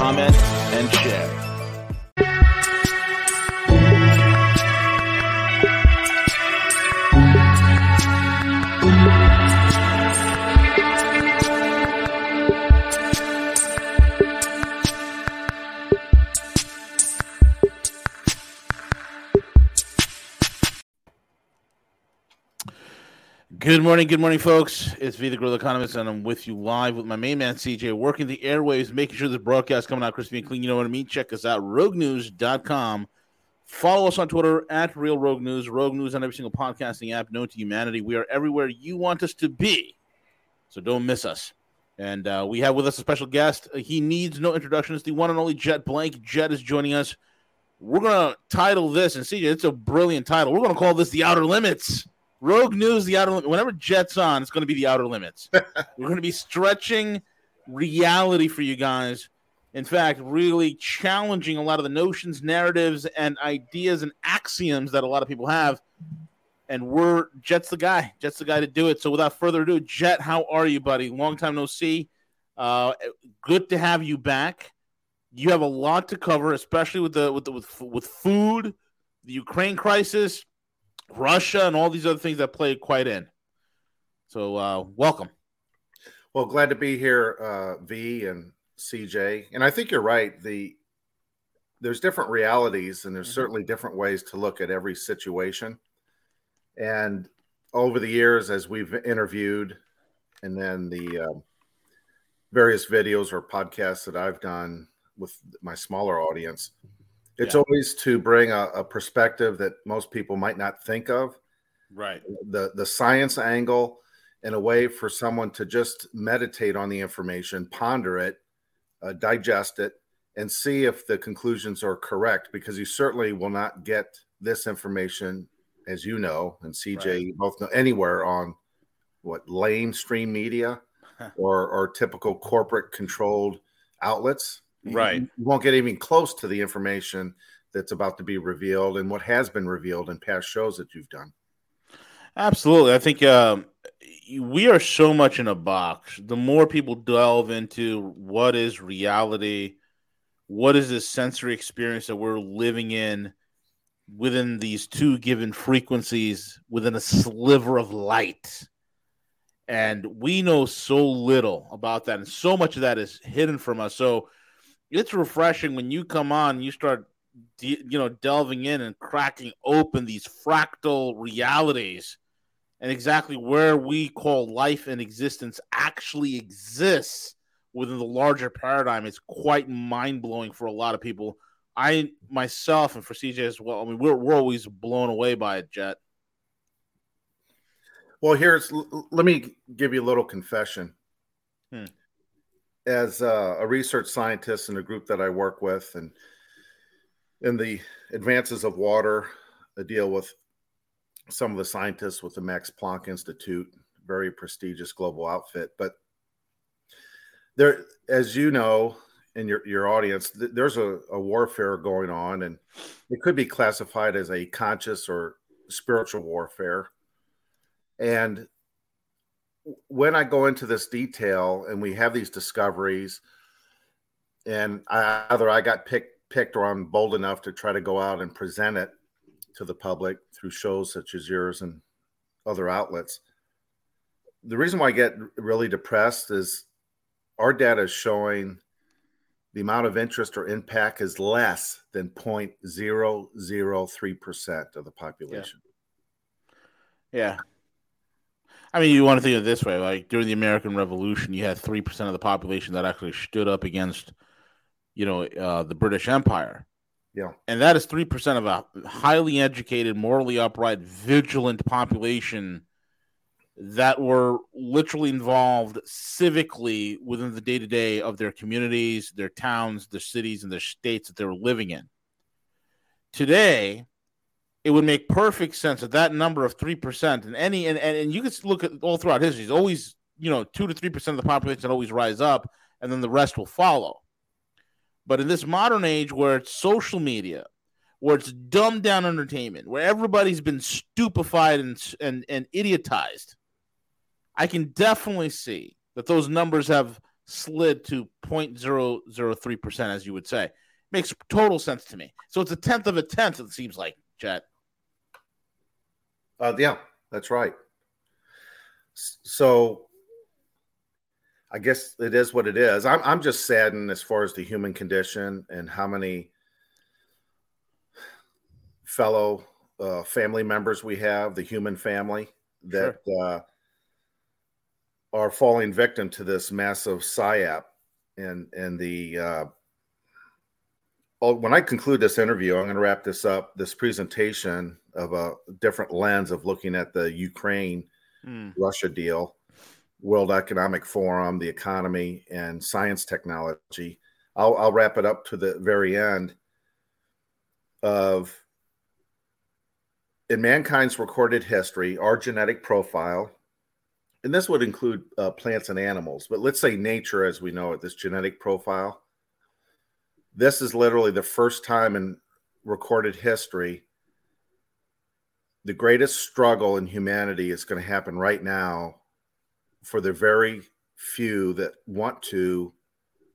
comment, and share. Good morning, good morning, folks. It's V the Guerrilla Economist, and I'm with you live with my main man CJ, working the airwaves, making sure this broadcast coming out crispy and clean. You know what I mean? Check us out, roguenews.com. Follow us on Twitter at Real Rogue News, Rogue News on every single podcasting app known to humanity. We are everywhere you want us to be, so don't miss us. And uh, we have with us a special guest. He needs no introduction. It's the one and only Jet Blake. Jet is joining us. We're gonna title this, and CJ, it's a brilliant title. We're gonna call this the Outer Limits. Rogue News, the outer limit. Whenever Jets on, it's going to be the outer limits. We're going to be stretching reality for you guys. In fact, really challenging a lot of the notions, narratives, and ideas and axioms that a lot of people have. And we're Jet's the guy. Jet's the guy to do it. So without further ado, Jet, how are you, buddy? Long time no see. Uh, good to have you back. You have a lot to cover, especially with the with the, with with food, the Ukraine crisis Russia and all these other things that play quite in. So, uh, welcome. Well, glad to be here, uh, V and CJ. And I think you're right. The there's different realities, and there's mm-hmm. certainly different ways to look at every situation. And over the years, as we've interviewed, and then the uh, various videos or podcasts that I've done with my smaller audience, it's yeah. always to bring a, a, perspective that most people might not think of. Right. The the science angle in a way for someone to just meditate on the information, ponder it, uh, digest it, and see if the conclusions are correct. Because you certainly will not get this information, as you know, and CJ right. both know anywhere on what lamestream media or or typical corporate controlled outlets Right. You, won't get even close to the information that's about to be revealed and what has been revealed in past shows that you've done. Absolutely. I think um, we are so much in a box. The more people delve into what is reality, what is this sensory experience that we're living in within these two given frequencies within a sliver of light. And we know so little about that. And so much of that is hidden from us. So it's refreshing when you come on you start de- you know delving in and cracking open these fractal realities and exactly where we call life and existence actually exists within the larger paradigm it's quite mind-blowing for a lot of people. I myself and for cj as well i mean we're, we're always blown away by it jet. Well here's let me give you a little confession. Hmm as a, a research scientist in a group that I work with, and in the advances of water, I deal with some of the scientists with the Max Planck Institute, very prestigious global outfit. But there, as you know, in your, your audience, th- there's a, a warfare going on, and it could be classified as a conscious or spiritual warfare. And when I go into this detail and we have these discoveries, and I, either I got picked picked or I'm bold enough to try to go out and present it to the public through shows such as yours and other outlets. The reason why I get really depressed is our data is showing the amount of interest or impact is less than 0.003% of the population. Yeah. yeah. I mean, you want to think of it this way: like during the American Revolution, you had three percent of the population that actually stood up against, you know, uh, the British Empire. Yeah, and that is three percent of a highly educated, morally upright, vigilant population that were literally involved civically within the day to day of their communities, their towns, their cities, and their states that they were living in. Today, it would make perfect sense that that number of 3% and any and, and, and you can look at all throughout history, it's always, you know, 2 to 3% of the population always rise up and then the rest will follow. But in this modern age where it's social media, where it's dumbed down entertainment, where everybody's been stupefied and and, and idiotized, I can definitely see that those numbers have slid to 0.003%, as you would say. Makes total sense to me. So it's a tenth of a tenth, it seems like, Jet. Uh, yeah, that's right. So I guess it is what it is. I'm I'm just saddened as far as the human condition and how many fellow uh, family members we have, the human family that sure. uh, are falling victim to this massive psyop and and the uh, oh, when I conclude this interview, I'm going to wrap this up. This presentation of a different lens of looking at the Ukraine mm. Russia deal World Economic Forum, the economy, and science technology. I'll, I'll wrap it up to the very end of in mankind's recorded history, our genetic profile, and this would include uh, plants and animals, but let's say nature as we know it, this genetic profile. This is literally the first time in recorded history. The greatest struggle in humanity is going to happen right now for the very few that want to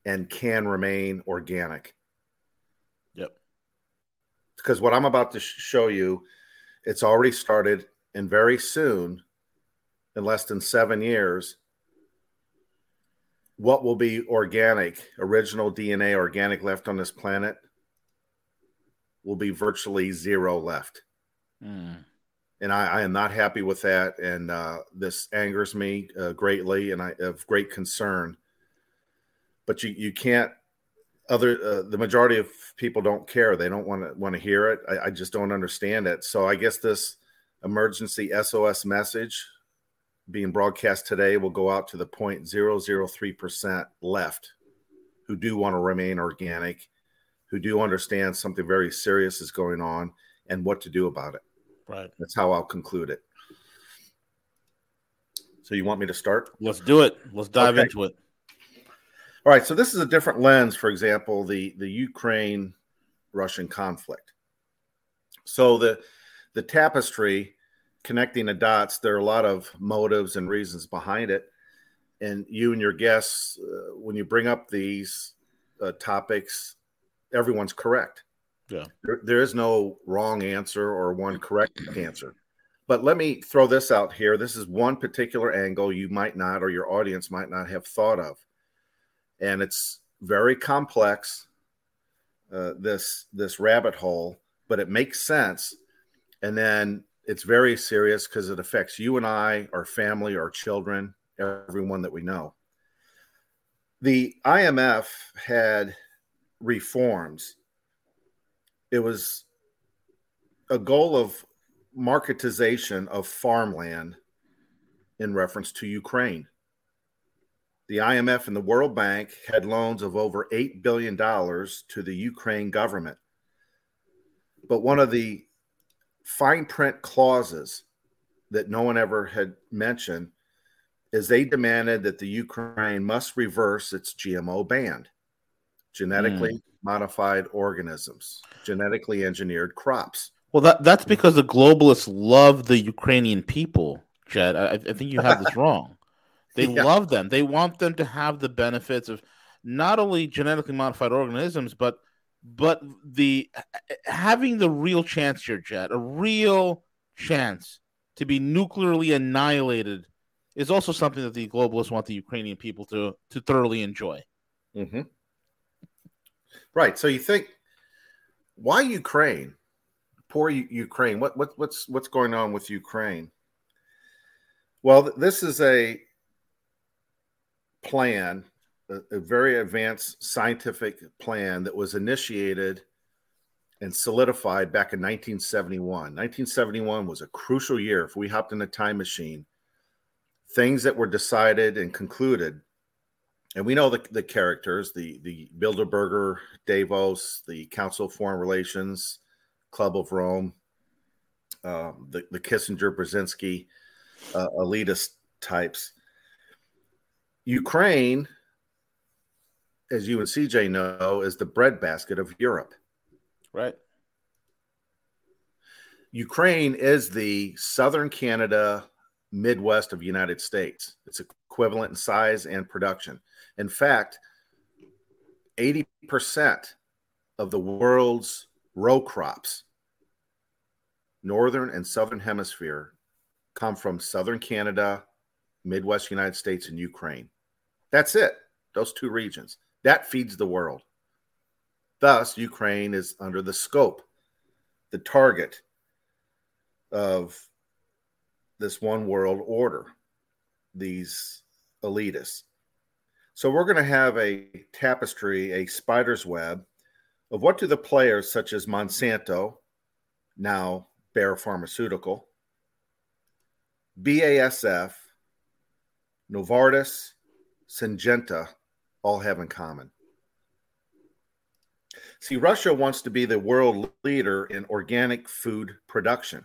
and can remain organic. Yep. Because what I'm about to show you, it's already started, and very soon, in less than seven years, what will be organic, original DNA, organic left on this planet will be virtually zero left. Mm and I, I, am not happy with that. And uh, this angers me uh, greatly, and I have great concern. But you you can't. Other uh, the majority of people don't care. They don't want to want to hear it. I, I just don't understand it. So I guess this emergency SOS message being broadcast today will go out to the 0.003 percent left who do want to remain organic, who do understand something very serious is going on, and what to do about it. Right. That's how I'll conclude it. So you want me to start? Let's do it. Let's dive okay. into it. All right. So this is a different lens. For example, the the Ukraine Russian conflict. So the the tapestry connecting the dots. There are a lot of motives and reasons behind it. And you and your guests, uh, when you bring up these uh, topics, everyone's correct. Yeah. There, there is no wrong answer or one correct answer. But let me throw this out here. This is one particular angle you might not, or your audience might not have thought of. And it's very complex, uh, this this rabbit hole, but it makes sense. And then it's very serious because it affects you and I, our family, our children, everyone that we know. The IMF had reforms it was a goal of marketization of farmland in reference to Ukraine. The IMF and the World Bank had loans of over $8 billion to the Ukraine government. But one of the fine print clauses that no one ever had mentioned is they demanded that the Ukraine must reverse its GMO ban, genetically mm. modified organisms genetically engineered crops. Well, that that's because the globalists love the Ukrainian people, Jet. I, I think you have this wrong. They yeah. love them. They want them to have the benefits of not only genetically modified organisms, but but the having the real chance here, Jet, a real chance to be nuclearly annihilated is also something that the globalists want the Ukrainian people to to thoroughly enjoy. Mm-hmm. Right. So you think why Ukraine? Poor U- Ukraine. What, what what's what's going on with Ukraine? Well, this is a plan, a, a very advanced scientific plan that was initiated and solidified back in 1971. 1971 was a crucial year. If we hopped in a time machine, things that were decided and concluded. And we know the, the characters, the, the Bilderberger, Davos, the Council of Foreign Relations, Club of Rome, um, the, the Kissinger, Brzezinski, uh, elitist types. Ukraine, as you and CJ know, is the breadbasket of Europe. Right. Ukraine is the southern Canada, Midwest of United States. It's equivalent in size and production. In fact, 80% of the world's row crops, northern and southern hemisphere, come from southern Canada, Midwest United States, and Ukraine. That's it. Those two regions. That feeds the world. Thus, Ukraine is under the scope, the target of this one world order, these elitists. So, we're going to have a tapestry, a spider's web of what do the players such as Monsanto, now Bayer Pharmaceutical, BASF, Novartis, Syngenta all have in common. See, Russia wants to be the world leader in organic food production.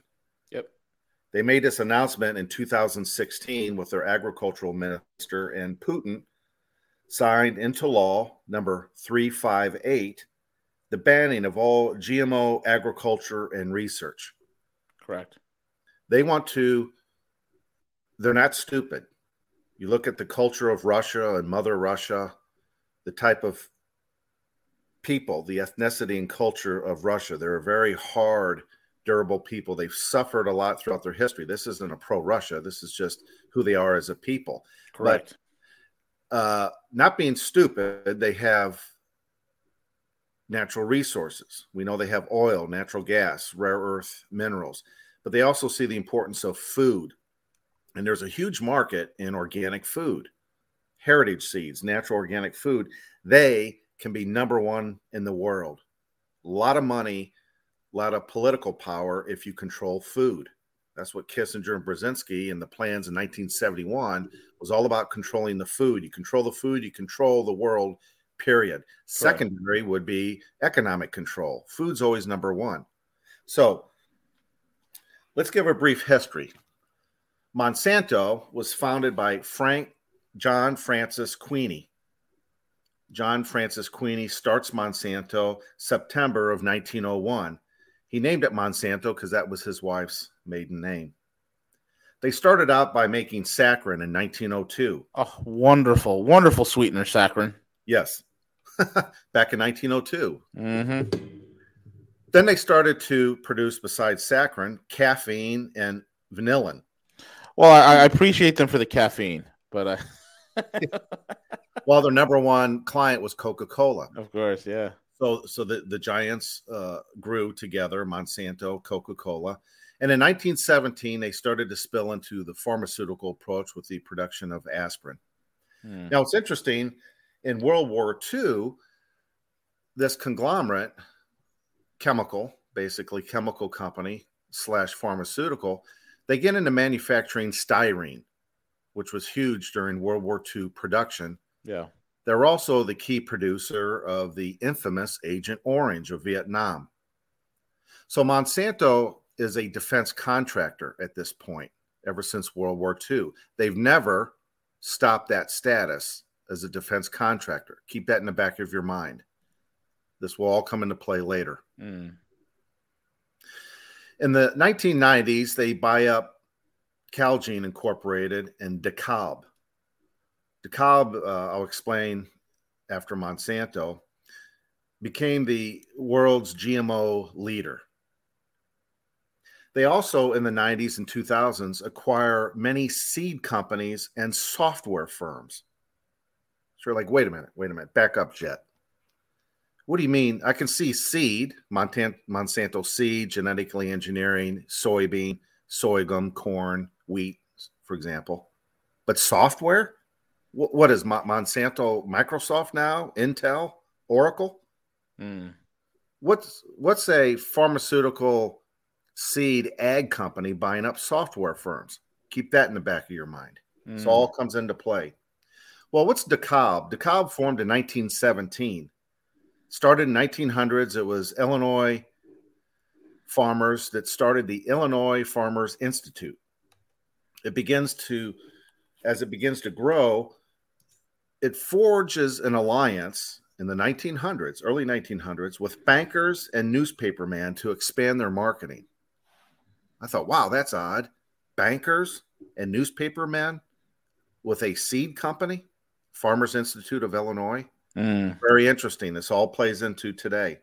Yep. They made this announcement in 2016 with their agricultural minister, and Putin signed into law number 358 the banning of all GMO agriculture and research. Correct. They want to, they're not stupid. You look at the culture of Russia and Mother Russia, the type of people, the ethnicity and culture of Russia. They're a very hard, durable people. They've suffered a lot throughout their history. This isn't a pro Russia. This is just who they are as a people. Correct. But, uh, not being stupid, they have natural resources. We know they have oil, natural gas, rare earth minerals, but they also see the importance of food. And there's a huge market in organic food, heritage seeds, natural organic food. They can be number one in the world. A lot of money, a lot of political power if you control food. That's what Kissinger and Brzezinski and the plans in 1971 was all about controlling the food. You control the food, you control the world, period. Secondary would be economic control. Food's always number one. So let's give a brief history. Monsanto was founded by Frank John Francis Queeny. John Francis Queeny starts Monsanto September of 1901. He named it Monsanto because that was his wife's maiden name. They started out by making saccharin in 1902. Oh, wonderful, wonderful sweetener, saccharin. Yes, back in 1902. Mm-hmm. Then they started to produce, besides saccharin, caffeine and vanillin. Well, I, I appreciate them for the caffeine, but uh... While their number one client was Coca Cola. Of course, yeah. So, so the, the giants uh, grew together Monsanto, Coca Cola. And in 1917, they started to spill into the pharmaceutical approach with the production of aspirin. Hmm. Now, it's interesting in World War II, this conglomerate, chemical, basically chemical company slash pharmaceutical, they get into manufacturing styrene, which was huge during World War II production. Yeah. They're also the key producer of the infamous Agent Orange of Vietnam. So Monsanto is a defense contractor at this point, ever since World War II. They've never stopped that status as a defense contractor. Keep that in the back of your mind. This will all come into play later. Mm. In the 1990s, they buy up Calgene Incorporated and DeKalb. DeKalb, uh, I'll explain after Monsanto, became the world's GMO leader. They also, in the 90s and 2000s, acquire many seed companies and software firms. So you're like, wait a minute, wait a minute, back up, Jet. What do you mean? I can see seed, Monsanto seed, genetically engineering, soybean, sorghum, corn, wheat, for example. But software? What, what is Monsanto, Microsoft now, Intel, Oracle? Mm. What's what's a pharmaceutical seed ag company buying up software firms? Keep that in the back of your mind. Mm. So all comes into play. Well, what's DeKalb? DeKalb formed in 1917. Started in 1900s. It was Illinois farmers that started the Illinois Farmers Institute. It begins to, as it begins to grow, it forges an alliance in the 1900s, early 1900s, with bankers and newspapermen to expand their marketing. I thought, wow, that's odd. Bankers and newspapermen with a seed company, Farmers Institute of Illinois. Mm. Very interesting. This all plays into today.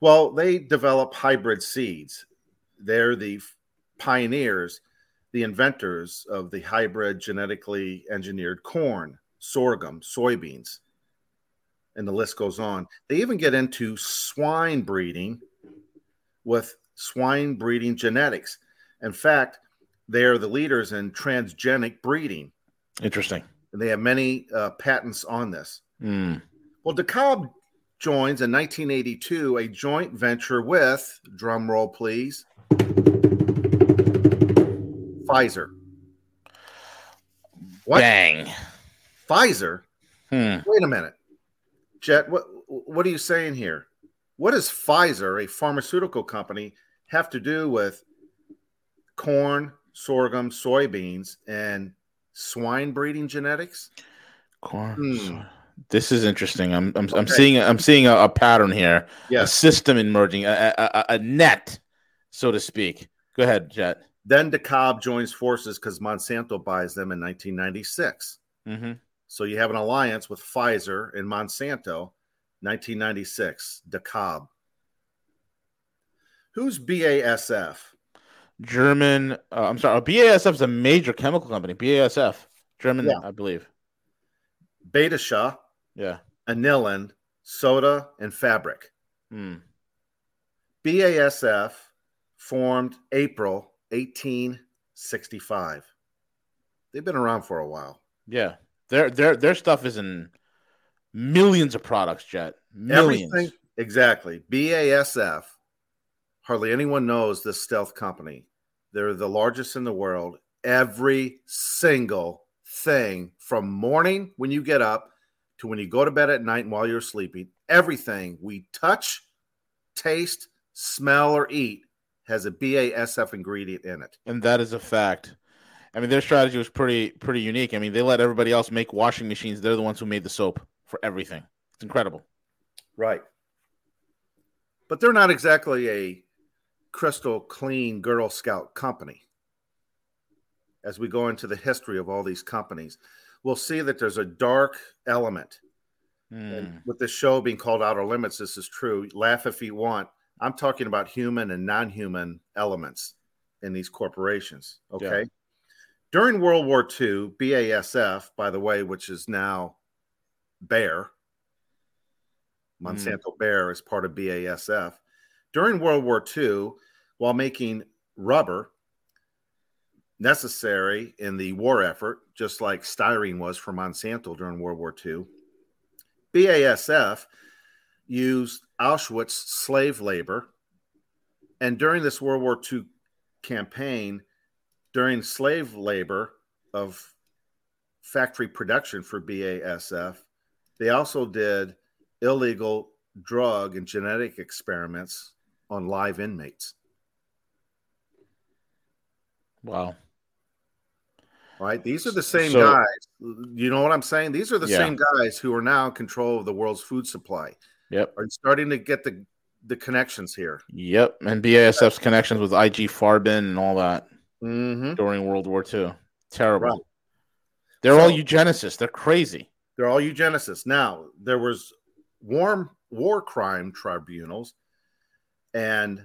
Well, they develop hybrid seeds. They're the pioneers, the inventors of the hybrid genetically engineered corn, sorghum, soybeans, and the list goes on. They even get into swine breeding with swine breeding genetics. In fact, they are the leaders in transgenic breeding. Interesting. And they have many uh, patents on this. Mm. Well, DeKalb joins in 1982 a joint venture with, drum roll please, Pfizer. What? Bang. Pfizer? Hmm. Wait a minute. Jet, what what are you saying here? What does Pfizer, a pharmaceutical company, have to do with corn, sorghum, soybeans, and swine breeding genetics? Corn. Hmm. This is interesting. I'm I'm, okay. I'm seeing I'm seeing a, a pattern here. Yeah. A system emerging, a, a, a, net, so to speak. Go ahead, Jet. Then DeKalb joins forces because Monsanto buys them in 1996. Mm-hmm. So you have an alliance with Pfizer and Monsanto, 1996. DeKalb. Who's BASF? German. Uh, I'm sorry. BASF is a major chemical company. BASF, German, yeah. I believe. Badische. Yeah. Anilin, soda, and fabric. Hmm. BASF formed April 1865. They've been around for a while. Yeah. Their their their stuff is in millions of products, Jet. Millions. Everything, exactly. BASF. Hardly anyone knows this stealth company. They're the largest in the world. Every single thing from morning when you get up to when you go to bed at night and while you're sleeping, everything we touch, taste, smell, or eat has a BASF ingredient in it. And that is a fact. I mean, their strategy was pretty pretty unique. I mean, they let everybody else make washing machines. They're the ones who made the soap for everything. It's incredible. Right. But they're not exactly a crystal clean Girl Scout company. As we go into the history of all these companies, we'll see that there's a dark element. Mm. And with this show being called Outer Limits, this is true. Laugh if you want. I'm talking about human and non human elements in these corporations. Okay. Yeah. During World War II, BASF, by the way, which is now Bayer, Monsanto mm. Bayer is part of BASF. During World War II, while making rubber, necessary in the war effort, just like styrene was for Monsanto during World War II. BASF used Auschwitz slave labor. And during this World War II campaign, during slave labor of factory production for BASF, they also did illegal drug and genetic experiments on live inmates. Wow right? These are the same so, guys. You know what I'm saying? These are the yeah. same guys who are now in control of the world's food supply. Yep. Are you starting to get the the connections here? Yep. And BASF's connections with IG Farben and all that mm-hmm. during World War II. Terrible. Right. They're so, all eugenicists. They're crazy. They're all eugenicists. Now there was warm war crime tribunals, and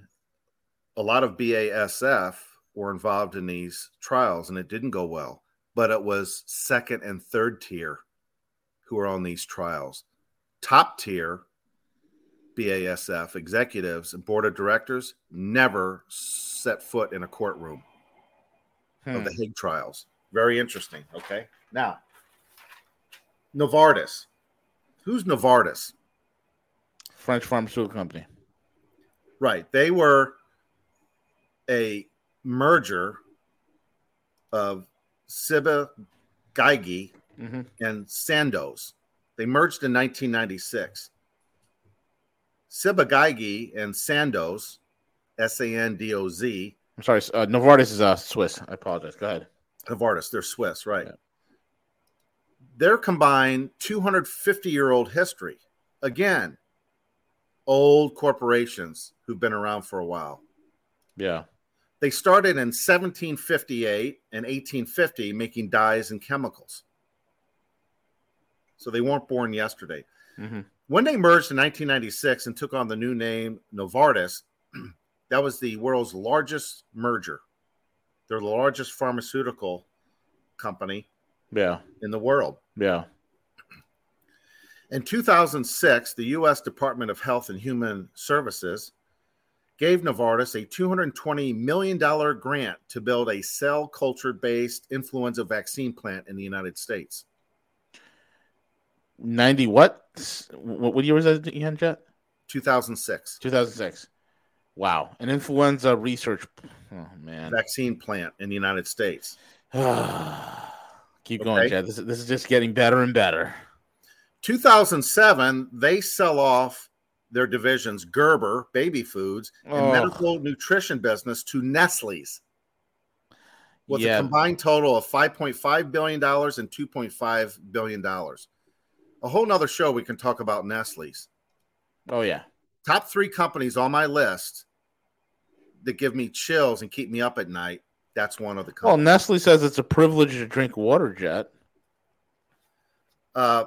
a lot of BASF were involved in these trials, and it didn't go well but it was second and third tier who were on these trials. Top tier BASF executives and board of directors never set foot in a courtroom hmm. of the hmm. Hague trials. Very interesting. Okay. Now, Novartis. Who's Novartis? French pharmaceutical company. Right. They were a merger of Ciba Geigy Mm-hmm. and Sandoz. They merged in 1996. Ciba-Geigy and Sandoz, S A N D O Z, I'm sorry. Uh, Novartis is uh, Swiss. I apologize. Go ahead. Novartis, they're Swiss, right? Yeah. Their combined 250 year old history. Again, old corporations who've been around for a while. Yeah. They started in 1758 and 1850 making dyes and chemicals. So they weren't born yesterday. Mm-hmm. When they merged in 1996 and took on the new name Novartis, that was the world's largest merger. They're the largest pharmaceutical company Yeah. in the world. Yeah. In 2006, the U.S. Department of Health and Human Services gave Novartis a $220 million grant to build a cell culture based influenza vaccine plant in the United States. 90 what? What, what year was that again, Jet? 2006 2006. Wow. An influenza research. Oh, man. vaccine plant in the United States. Keep going, Okay. Jet. This, is- this is just getting better and better. 2007, they sell off their divisions, Gerber, baby foods, and Oh. medical nutrition business to Nestle's with Yeah. a combined total of $5.5 billion and $2.5 billion. A whole nother show we can talk about Nestle's. Oh, yeah. Top three companies on my list that give me chills and keep me up at night. That's one of the Well. Nestle says it's a privilege to drink water, Jet. Uh,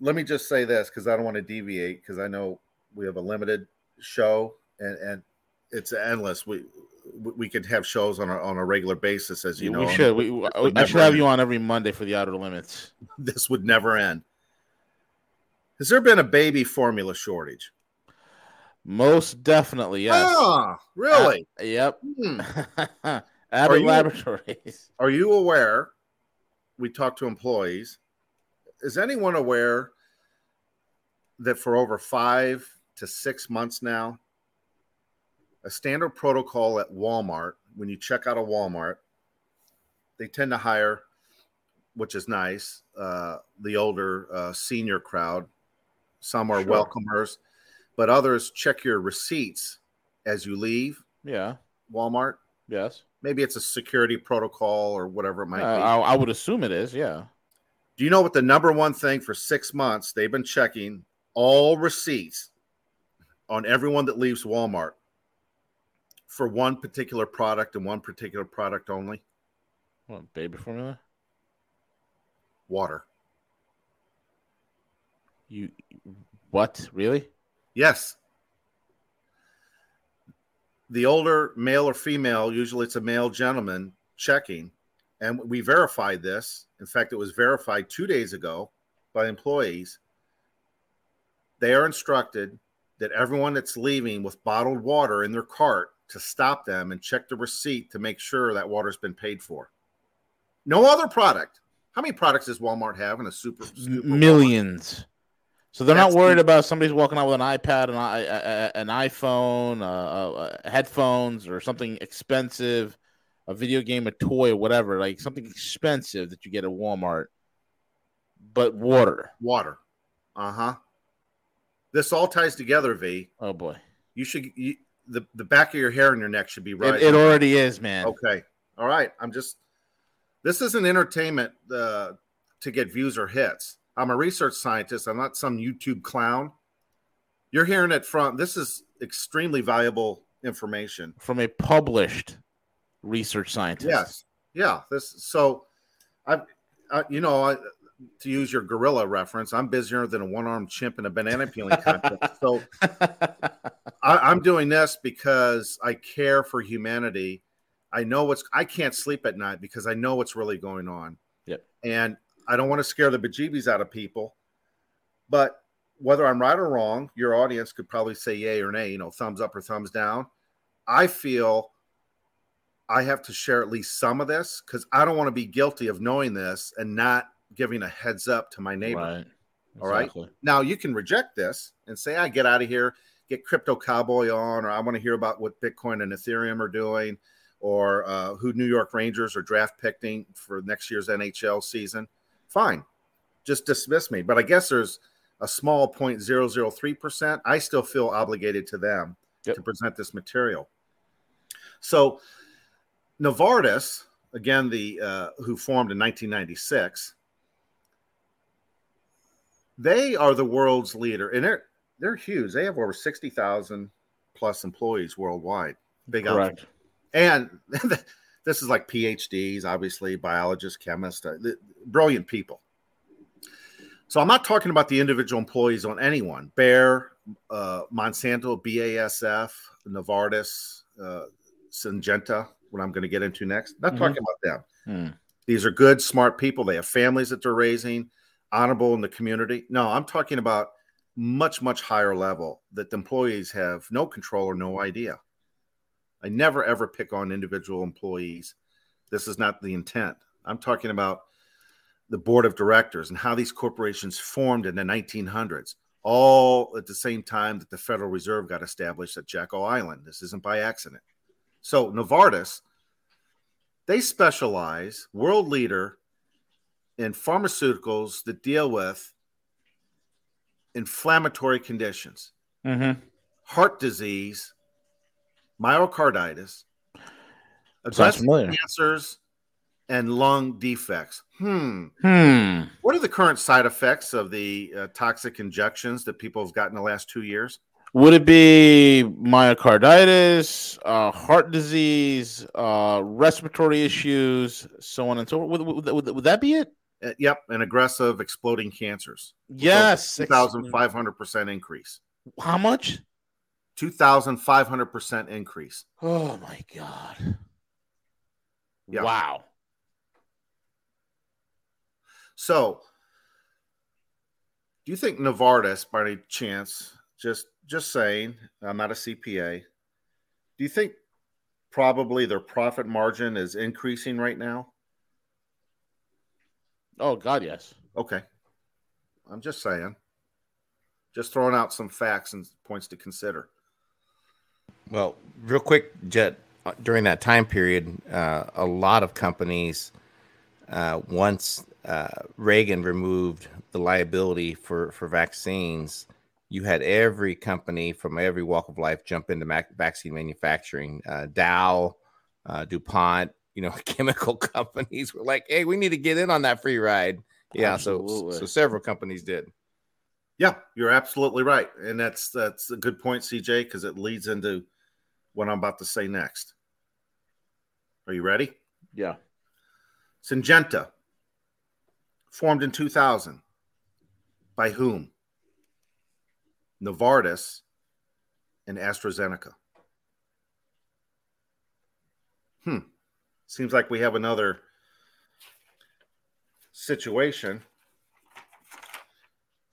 let me just say this because I don't want to deviate because I know we have a limited show and, and it's endless. We we could have shows on a, on a regular basis, as you know. we should. We, we- I should have end. you on every Monday for the Outer Limits. This would never end. Has there been a baby formula shortage? Most definitely, yes. Ah, really? Yep. Hmm. Are Abbott you- Laboratories. Are you aware? We talk to employees. Is anyone aware that for over five to six months now, a standard protocol at Walmart, when you check out a Walmart, they tend to hire, which is nice, uh, the older uh, senior crowd. Some are Sure. welcomers, but others check your receipts as you leave Yeah. Walmart. Yes. Maybe it's a security protocol or whatever it might Uh, be. I, I would assume it is. Yeah. Do you know what the number one thing for six months they've been checking all receipts on everyone that leaves Walmart for one particular product and one particular product only? What baby formula? Water. You what? Really? Yes. The older male or female, usually it's a male gentleman checking, and we verified this. In fact, it was verified two days ago by employees. They are instructed that everyone that's leaving with bottled water in their cart to stop them and check the receipt to make sure that water's been paid for. No other product. How many products does Walmart have in a super, super millions. So they're That's not worried about somebody's walking out with an iPad, an, i- a- a- an iPhone, uh, uh, headphones, or something expensive, a video game, a toy, or whatever, like something expensive that you get at Walmart. But water. Water. Uh huh. This all ties together, V. Oh boy, You should you, the the back of your hair and your neck should be right. it, it already is, man. okay. All right. I'm just. This isn't entertainment uh, to get views or hits. I'm a research scientist. I'm not some YouTube clown. You're hearing it from. This is extremely valuable information. From a published research scientist. Yes. Yeah. This. So, I, I you know, I, to use your gorilla reference, I'm busier than a one-armed chimp in a banana peeling contest. so I, I'm doing this because I care for humanity. I know what's. I can't sleep at night because I know what's really going on. Yep. And I don't want to scare the bejeebies out of people. But whether I'm right or wrong, your audience could probably say yay or nay. You know, thumbs up or thumbs down. I feel I have to share at least some of this because I don't want to be guilty of knowing this and not giving a heads up to my neighbor. Right. All right. Exactly. Now you can reject this and say, I get out of here, get crypto cowboy on, or I want to hear about what Bitcoin and Ethereum are doing, or uh, who New York Rangers are draft picking for next year's NHL season, fine, just dismiss me. But I guess there's a small 0.003%. I still feel obligated to them yep. to present this material. So Novartis, again, the uh, who formed in 1996, they are the world's leader, and they're they're huge. They have over 60,000 plus employees worldwide. Big Correct. Outfit. And this is like PhDs, obviously, biologists, chemists, uh, brilliant people. So I'm not talking about the individual employees on anyone. Bayer, uh, Monsanto, BASF, Novartis, uh, Syngenta, what I'm going to get into next. Not mm-hmm. talking about them. Mm. These are good, smart people. They have families that they're raising, honorable in the community. No, I'm talking about much, much higher level that the employees have no control or no idea. I never ever pick on individual employees. This is not the intent. I'm talking about the board of directors and how these corporations formed in the 1900s, all at the same time that the Federal Reserve got established at Jekyll Island. This isn't by accident. So, Novartis, they specialize, world leader in pharmaceuticals that deal with inflammatory conditions, mm-hmm. heart disease, myocarditis, cancers, and lung defects. Hmm. Hmm. What are the current side effects of the uh, toxic injections that people have gotten the last two years? Would it be myocarditis, uh, heart disease, uh, respiratory issues, so on and so forth? Would, would, would that be it? Uh, yep, and aggressive exploding cancers. Yes, two thousand five hundred percent increase. How much? 2,500% increase. Oh my God. Yeah. Wow. So, do you think Novartis, by any chance, just just saying, I'm not a CPA, do you think probably their profit margin is increasing right now? Oh God, yes. Okay. I'm just saying. Just throwing out some facts and points to consider. Well, real quick, Jet, uh, during that time period, uh, a lot of companies, uh, once uh, Reagan removed the liability for, for vaccines, you had every company from every walk of life jump into mac- vaccine manufacturing. Uh, Dow, uh, DuPont, you know, chemical companies were like, hey, we need to get in on that free ride. Yeah, so so several companies did. Yeah, you're absolutely right, and that's that's a good point, CJ, because it leads into what I'm about to say next. Are you ready? Yeah. Syngenta, formed in 2000. By whom? Novartis and AstraZeneca. Hmm. Seems like we have another situation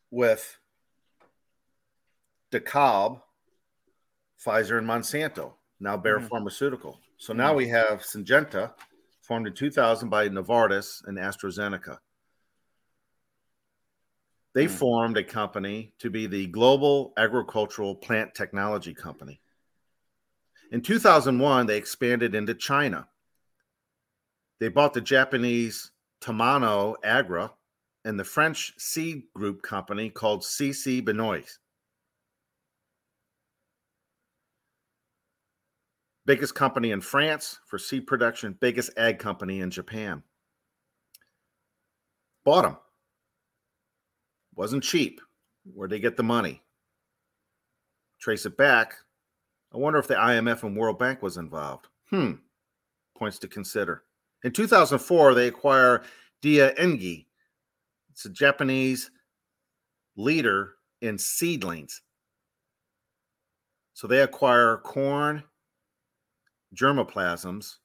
with DeKalb Pfizer and Monsanto, now Bayer mm-hmm. Pharmaceutical. So now mm-hmm. we have Syngenta, formed in 2000 by Novartis and AstraZeneca. They mm-hmm. formed a company to be the global agricultural plant technology company. In 2001, they expanded into China. They bought the Japanese Tamano Agra and the French seed group company called CC Benoist. biggest company in France for seed production, biggest ag company in Japan. Bought them. Wasn't cheap. Where'd they get the money? Trace it back. I wonder if the IMF and World Bank was involved. Hmm. Points to consider. In 2004, they acquire Dia Engei. It's a Japanese leader in seedlings. So they acquire corn germplasms,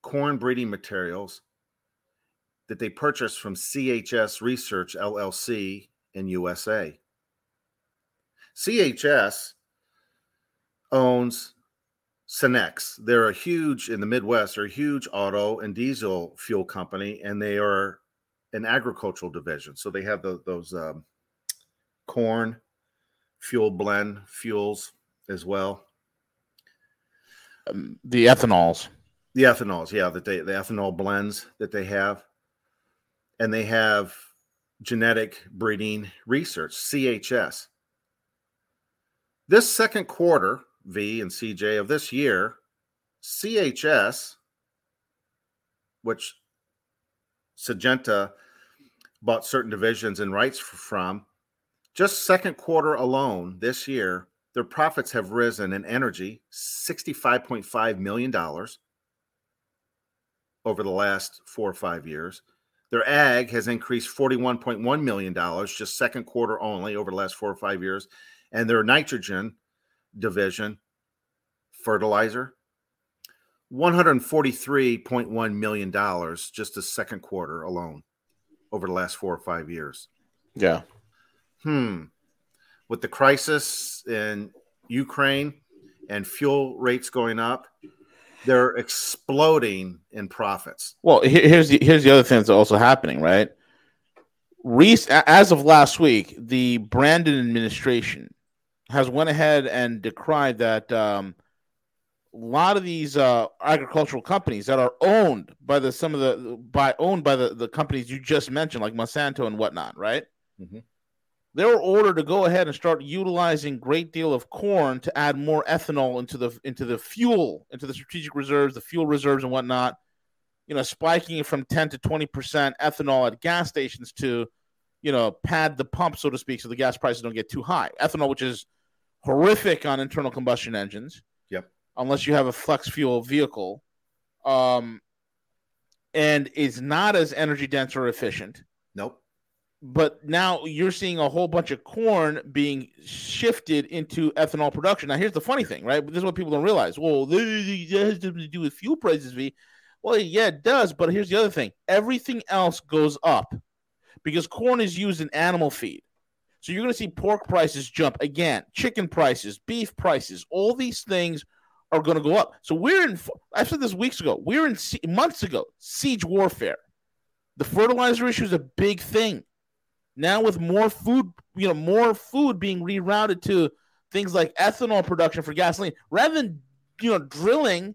corn breeding materials that they purchase from CHS Research LLC in USA. CHS owns Cenex. They're a huge in the Midwest, they're a huge auto and diesel fuel company, and they are an agricultural division. So they have the, those um, corn fuel blend fuels as well um, the ethanols. The ethanols, yeah, that they the ethanol blends that they have, and they have genetic breeding research CHS. This second quarter, V and CJ of this year, CHS, which Syngenta bought certain divisions and rights from, just second quarter alone this year, their profits have risen in energy $65.5 million over the last four or five years. Their ag has increased $41.1 million just second quarter only over the last four or five years. And their nitrogen division, fertilizer, $143.1 million just the second quarter alone over the last four or five years. Yeah. Hmm. With the crisis in Ukraine and fuel rates going up, they're exploding in profits. Well, here's the here's the other thing that's also happening, right? Reese, as of last week, the Brandon administration has went ahead and decried that um, a lot of these uh, agricultural companies that are owned by the some of the by owned by the, the companies you just mentioned, like Monsanto and whatnot, right? Mm-hmm they were ordered to go ahead and start utilizing great deal of corn to add more ethanol into the into the fuel, into the strategic reserves, the fuel reserves and whatnot. You know, spiking it from 10 to 20 percent ethanol at gas stations to, you know, pad the pump, so to speak, so the gas prices don't get too high. Ethanol, which is horrific on internal combustion engines. Yep. Unless you have a flex fuel vehicle. Um, and is not as energy dense or efficient. Nope but now you're seeing a whole bunch of corn being shifted into ethanol production. Now, here's the funny thing, right? This is what people don't realize. Well, this has to do with fuel prices, V. Well, yeah, it does. But here's the other thing everything else goes up because corn is used in animal feed. So you're going to see pork prices jump again, chicken prices, beef prices, all these things are going to go up. So we're in, I said this weeks ago, we're in months ago, siege warfare. The fertilizer issue is a big thing. Now with more food, you know, more food being rerouted to things like ethanol production for gasoline, rather than you know drilling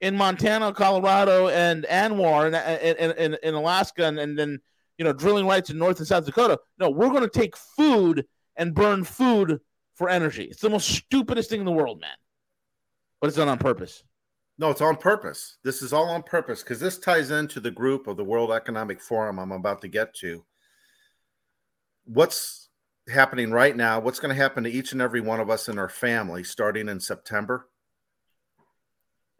in Montana, Colorado, and ANWR, and in, Alaska, and, and then you know drilling rights in North and South Dakota. No, we're going to take food and burn food for energy. It's the most stupidest thing in the world, man. But it's done on purpose. No, it's on purpose. This is all on purpose because this ties into the group of the World Economic Forum I'm about to get to what's happening right now, what's going to happen to each and every one of us in our family starting in September.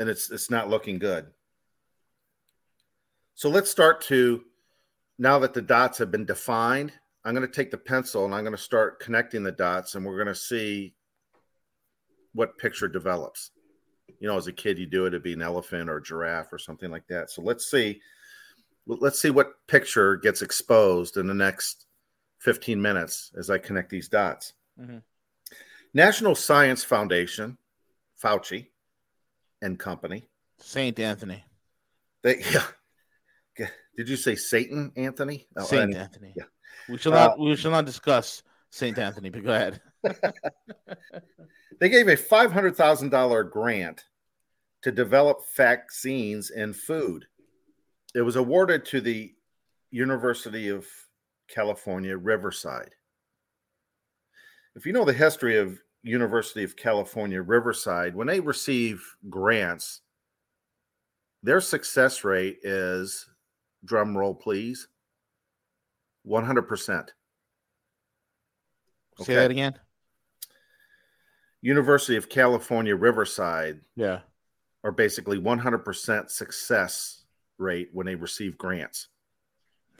And it's it's not looking good. So let's start to now that the dots have been defined, I'm going to take the pencil and I'm going to start connecting the dots and we're going to see what picture develops. You know, as a kid, you do it, it'd be an elephant or a giraffe or something like that. So let's see, let's see what picture gets exposed in the next 15 minutes as I connect these dots. Mm-hmm. National Science Foundation, Fauci and Company. Saint Anthony. They yeah. Did you say Satan Anthony? Oh, Saint Anthony. Yeah. We shall not uh, we shall not discuss Saint Anthony, but go ahead. they gave a five hundred thousand dollar grant to develop vaccines and food. It was awarded to the University of California, Riverside. If you know the history of University of California, Riverside, when they receive grants, their success rate is drum roll, please 100%. Okay. Say that again. University of California, Riverside. Yeah. Are basically 100% success rate when they receive grants.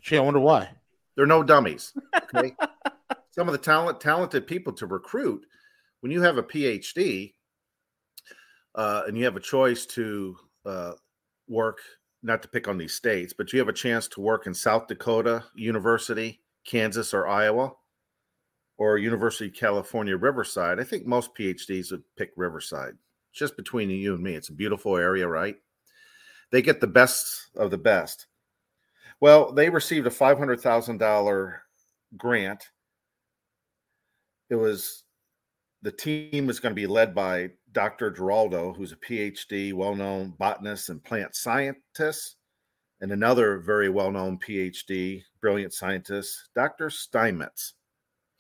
Gee, I wonder why. They're no dummies. Okay. Some of the talent, talented people to recruit. When you have a PhD uh, and you have a choice to uh, work, not to pick on these states, but you have a chance to work in South Dakota University, Kansas, or Iowa, or University of California, Riverside. I think most PhDs would pick Riverside. Just between you and me, it's a beautiful area, right? They get the best of the best. Well, they received a $500,000 grant. It was the team was going to be led by Dr. Giraldo, who's a PhD, well known botanist and plant scientist, and another very well known PhD, brilliant scientist, Dr. Steinmetz.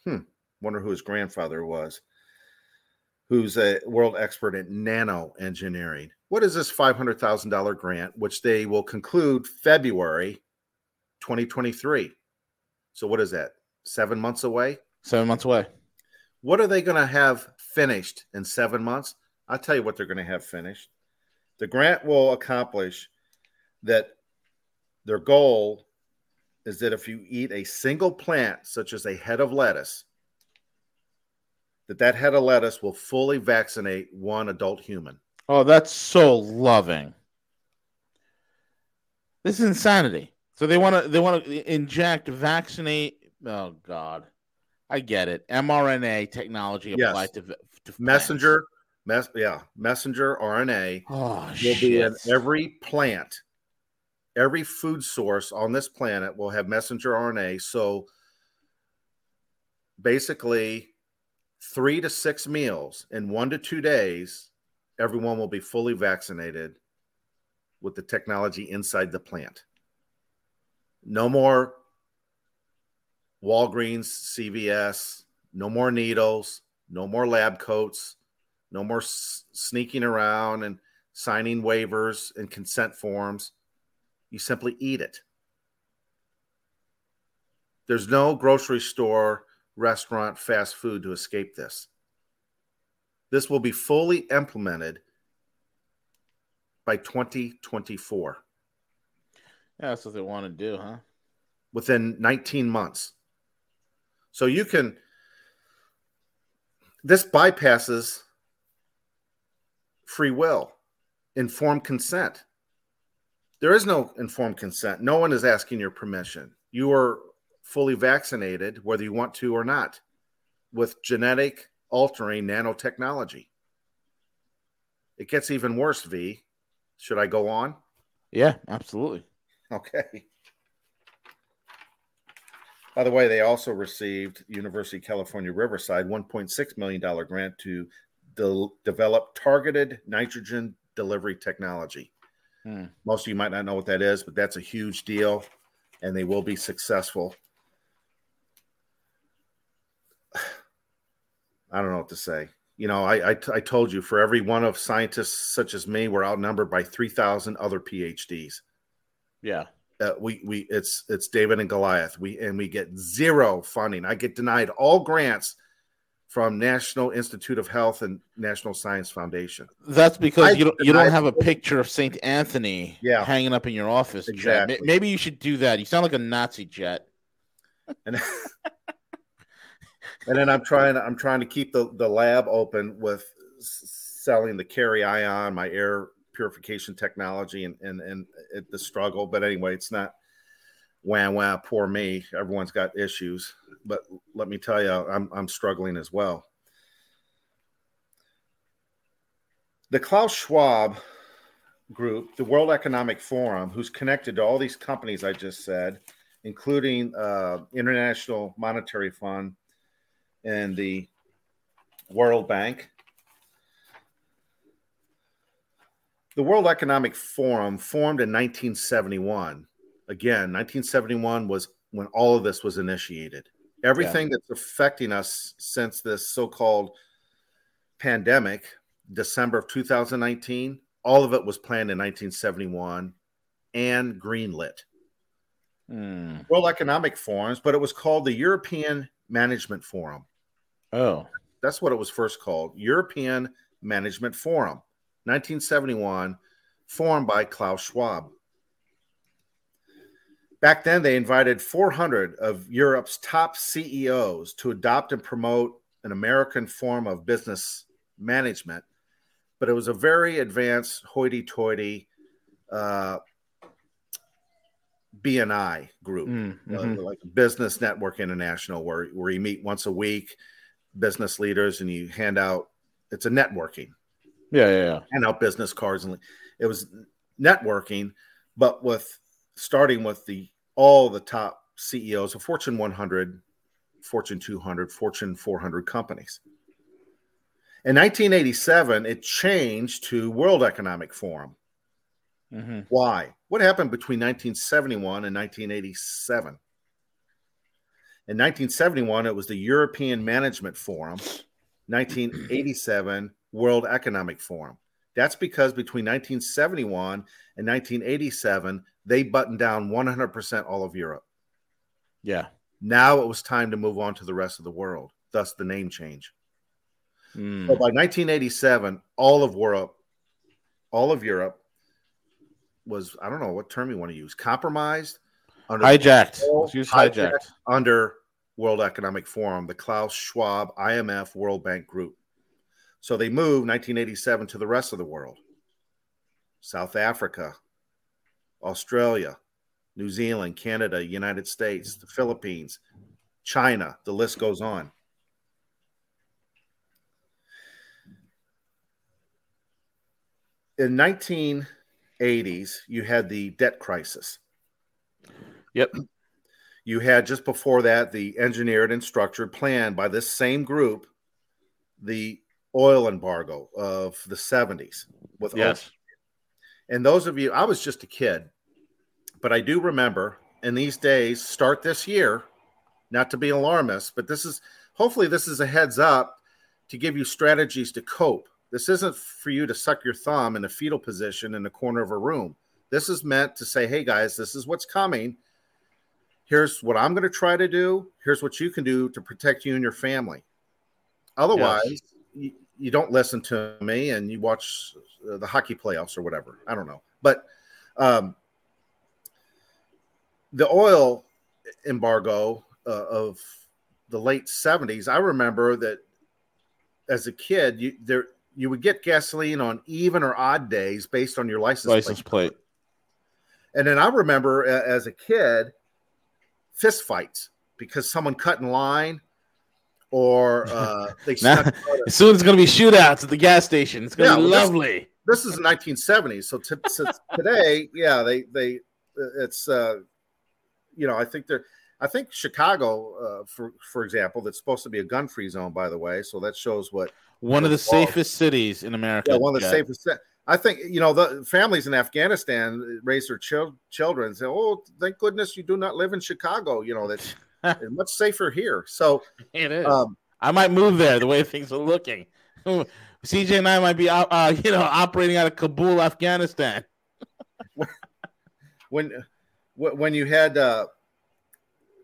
Hmm, wonder who his grandfather was, who's a world expert in nano engineering. What is this $500,000 grant, which they will conclude February 2023? So, what is that? Seven months away? Seven months away. What are they going to have finished in seven months? I'll tell you what they're going to have finished. The grant will accomplish that their goal is that if you eat a single plant, such as a head of lettuce, that that head of lettuce will fully vaccinate one adult human. Oh, that's so loving. This is insanity. So they want to they want to inject vaccinate. Oh God, I get it. mRNA technology applied yes. to, to messenger. Mess, yeah, messenger RNA oh, will shit. be in every plant. Every food source on this planet will have messenger RNA. So basically, three to six meals in one to two days, everyone will be fully vaccinated with the technology inside the plant. No more Walgreens, CVS, no more needles, no more lab coats, no more s- sneaking around and signing waivers and consent forms. You simply eat it. There's no grocery store, restaurant, fast food to escape this. This will be fully implemented by 2024. Yeah, that's what they want to do, huh? Within 19 months. So you can, this bypasses free will, informed consent. There is no informed consent. No one is asking your permission. You are fully vaccinated, whether you want to or not, with genetic altering nanotechnology. It gets even worse, V. Should I go on? Yeah, absolutely. Okay. By the way, they also received University of California Riverside $1.6 million grant to de- develop targeted nitrogen delivery technology. Hmm. Most of you might not know what that is, but that's a huge deal, and they will be successful. I don't know what to say. You know, I, I, I told you for every one of scientists such as me, we're outnumbered by three thousand other PhDs. Yeah, uh, we we it's it's David and Goliath. We and we get zero funding. I get denied all grants from National Institute of Health and National Science Foundation. That's because I you don't you don't have a picture of Saint Anthony yeah. hanging up in your office. Exactly. Jet. Maybe you should do that. You sound like a Nazi jet. And, and then I'm trying I'm trying to keep the, the lab open with selling the Carry Ion, my air purification technology, and and and it, the struggle. But anyway, it's not wah wah poor me. Everyone's got issues but let me tell you, I'm, I'm struggling as well. The Klaus Schwab group, the World Economic Forum, who's connected to all these companies I just said, including uh, International Monetary Fund and the World Bank. The World Economic Forum formed in 1971. Again, 1971 was when all of this was initiated. Everything yeah. that's affecting us since this so-called pandemic, December of 2019, all of it was planned in 1971 and greenlit. Mm. World Economic Forums, but it was called the European Management Forum. Oh, that's what it was first called European Management Forum, 1971, formed by Klaus Schwab. Back then, they invited 400 of Europe's top CEOs to adopt and promote an American form of business management, but it was a very advanced, hoity-toity uh, BNI group, mm, mm-hmm. uh, like Business Network International, where where you meet once a week, business leaders, and you hand out. It's a networking. Yeah, yeah, yeah. Hand out business cards, and it was networking, but with starting with the all the top CEOs of Fortune 100, Fortune 200, Fortune 400 companies. In 1987, it changed to World Economic Forum. Mm-hmm. Why? What happened between 1971 and 1987? In 1971, it was the European Management Forum. 1987, World Economic Forum. That's because between 1971 and 1987, they buttoned down 100% all of Europe. Yeah. Now it was time to move on to the rest of the world, thus the name change. Mm. So by 1987, all of Europe, all of Europe was, I don't know what term you want to use, compromised, under hijacked. hijacked. hijacked under World Economic Forum, the Klaus Schwab IMF World Bank Group. So they moved 1987 to the rest of the world South Africa, Australia, New Zealand, Canada, United States, the Philippines, China, the list goes on. In 1980s, you had the debt crisis. Yep. You had just before that the engineered and structured plan by this same group, the oil embargo of the 70s with yes. And those of you, I was just a kid, but I do remember in these days, start this year, not to be alarmist, but this is hopefully this is a heads up to give you strategies to cope. This isn't for you to suck your thumb in a fetal position in the corner of a room. This is meant to say, hey guys, this is what's coming here's what I'm going to try to do. Here's what you can do to protect you and your family. Otherwise, yes. You, don't listen to me and you watch uh, the hockey playoffs or whatever. I don't know. But um, the oil embargo uh, of the late 70s, I remember that as a kid, you there you would get gasoline on even or odd days based on your license, license plate. plate. And then I remember uh, as a kid, fist fights because someone cut in line or uh, they now, soon it's going to be shootouts at the gas station. It's going to yeah, be lovely. This, this, is the 1970s, so t- today, yeah, they they it's uh, you know I think they're I think Chicago, uh, for for example, that's supposed to be a gun free zone, by the way. So that shows what one of the safest cities in America. Yeah, one of the safest. I think you know the families in Afghanistan raise their chil- children and say, "Oh, thank goodness you do not live in Chicago." You know that's much safer here. So it is. Um, I might move there the way things are looking. CJ and I might be, uh, you know, operating out of Kabul, Afghanistan. when when you had uh,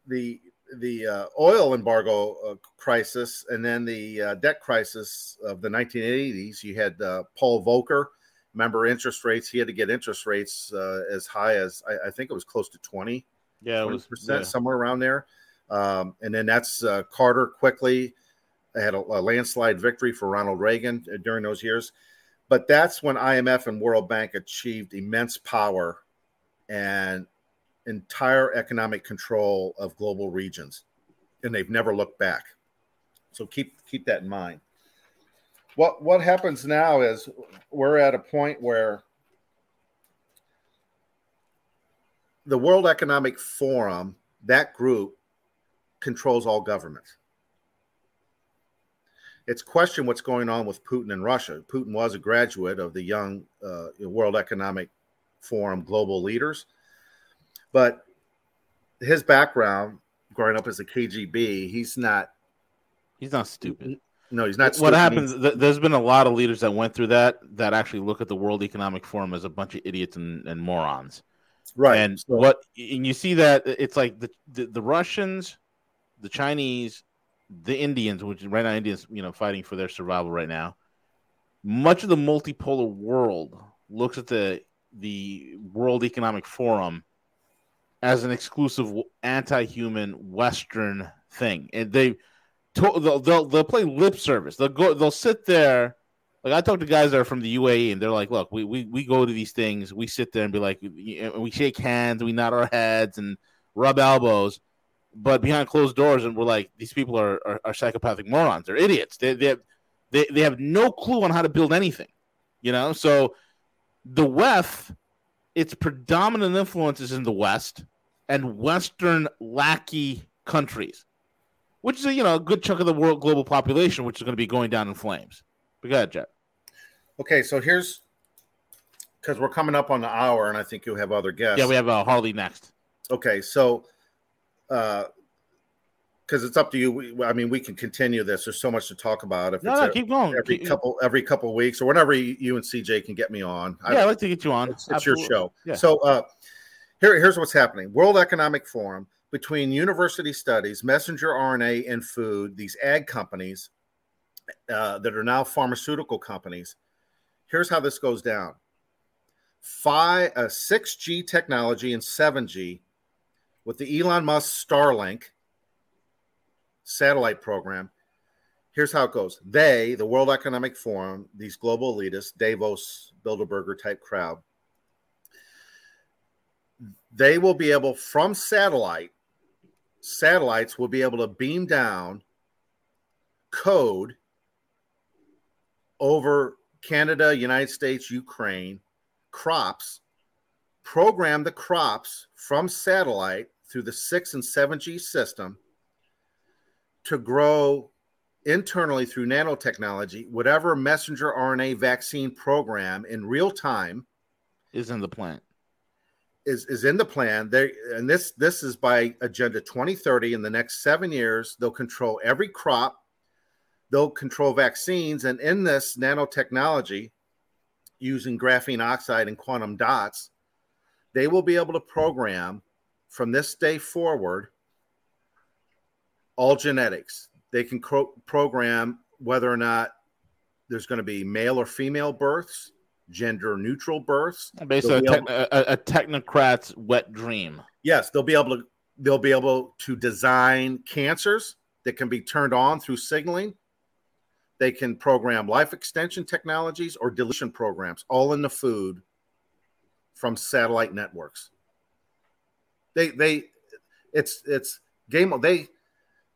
the the uh, oil embargo uh, crisis and then the uh, debt crisis of the 1980s, you had uh, Paul Volcker Remember interest rates? He had to get interest rates uh, as high as I, I, think it was close to twenty. Yeah, it was percent yeah. somewhere around there. Um, and then that's uh, Carter quickly had a, a, landslide victory for Ronald Reagan uh, during those years. But that's when IMF and World Bank achieved immense power and entire economic control of global regions, and they've never looked back. So keep keep that in mind what what happens now is we're at a point where the World Economic Forum, that group, controls all governments. It's question what's going on with Putin and Russia. Putin was a graduate of the young uh, World Economic Forum global leaders, but his background, growing up as a KGB, he's not. He's not stupid. No, he's not. What happens? Th- there's been a lot of leaders that went through that that actually look at the World Economic Forum as a bunch of idiots and, and morons. Right. And so, what and you see that it's like the, the, the Russians, the Chinese, the Indians, which right now Indians, you know, fighting for their survival right now. Much of the multipolar world looks at the the World Economic Forum as an exclusive anti-human Western thing, and they they'll, they'll they'll play lip service. They'll go. They'll sit there. Like I talk to guys that are from the UAE, and they're like, "Look, we we, we go to these things. We sit there and be like, we shake hands, we nod our heads, and rub elbows." But behind closed doors, and we're like, these people are, are, are psychopathic morons. They're idiots. They they have, they they have no clue on how to build anything. You know, so the West, its predominant influences in the West and Western lackey countries which is a, you know a good chunk of the world global population, which is going to be going down in flames. But go ahead, Jet. Okay, so here's because we're coming up on the hour, and I think you'll have other guests. Yeah, we have uh, Harley next. Okay, so uh, because it's up to you. We, I mean, we can continue this. There's so much to talk about. If no, no, a, keep going. Every keep, couple every couple weeks or whenever you and CJ can get me on. Yeah, I, would like to get you on. It's, it's your show. Yeah. So uh, here, here's what's happening. World Economic Forum between university studies, messenger RNA, and food. These ag companies uh, that are now pharmaceutical companies. Here's how this goes down. Five, uh, 6G technology and 7G with the Elon Musk Starlink satellite program. Here's how it goes. They, the World Economic Forum, these global elitists, Davos, Bilderberger type crowd, they will be able from satellite, satellites will be able to beam down code over Canada, United States, Ukraine, crops, program the crops from satellite through the 6 and 7G system to grow internally through nanotechnology whatever messenger RNA vaccine program in real time is in the plan is is in the plan. They and this this is by agenda 2030 in the next 7 years they'll control every crop. They'll control vaccines. And in this nanotechnology using graphene oxide and quantum dots they will be able to program from this day forward all genetics. They can cro- program whether or not there's going to be male or female births, gender neutral births. Basically, a, te- a, a, technocrat's wet dream. Yes, they'll be able to. They'll be able to design cancers that can be turned on through signaling. They can program life extension technologies or deletion programs, all in the food from satellite networks. They they it's it's game they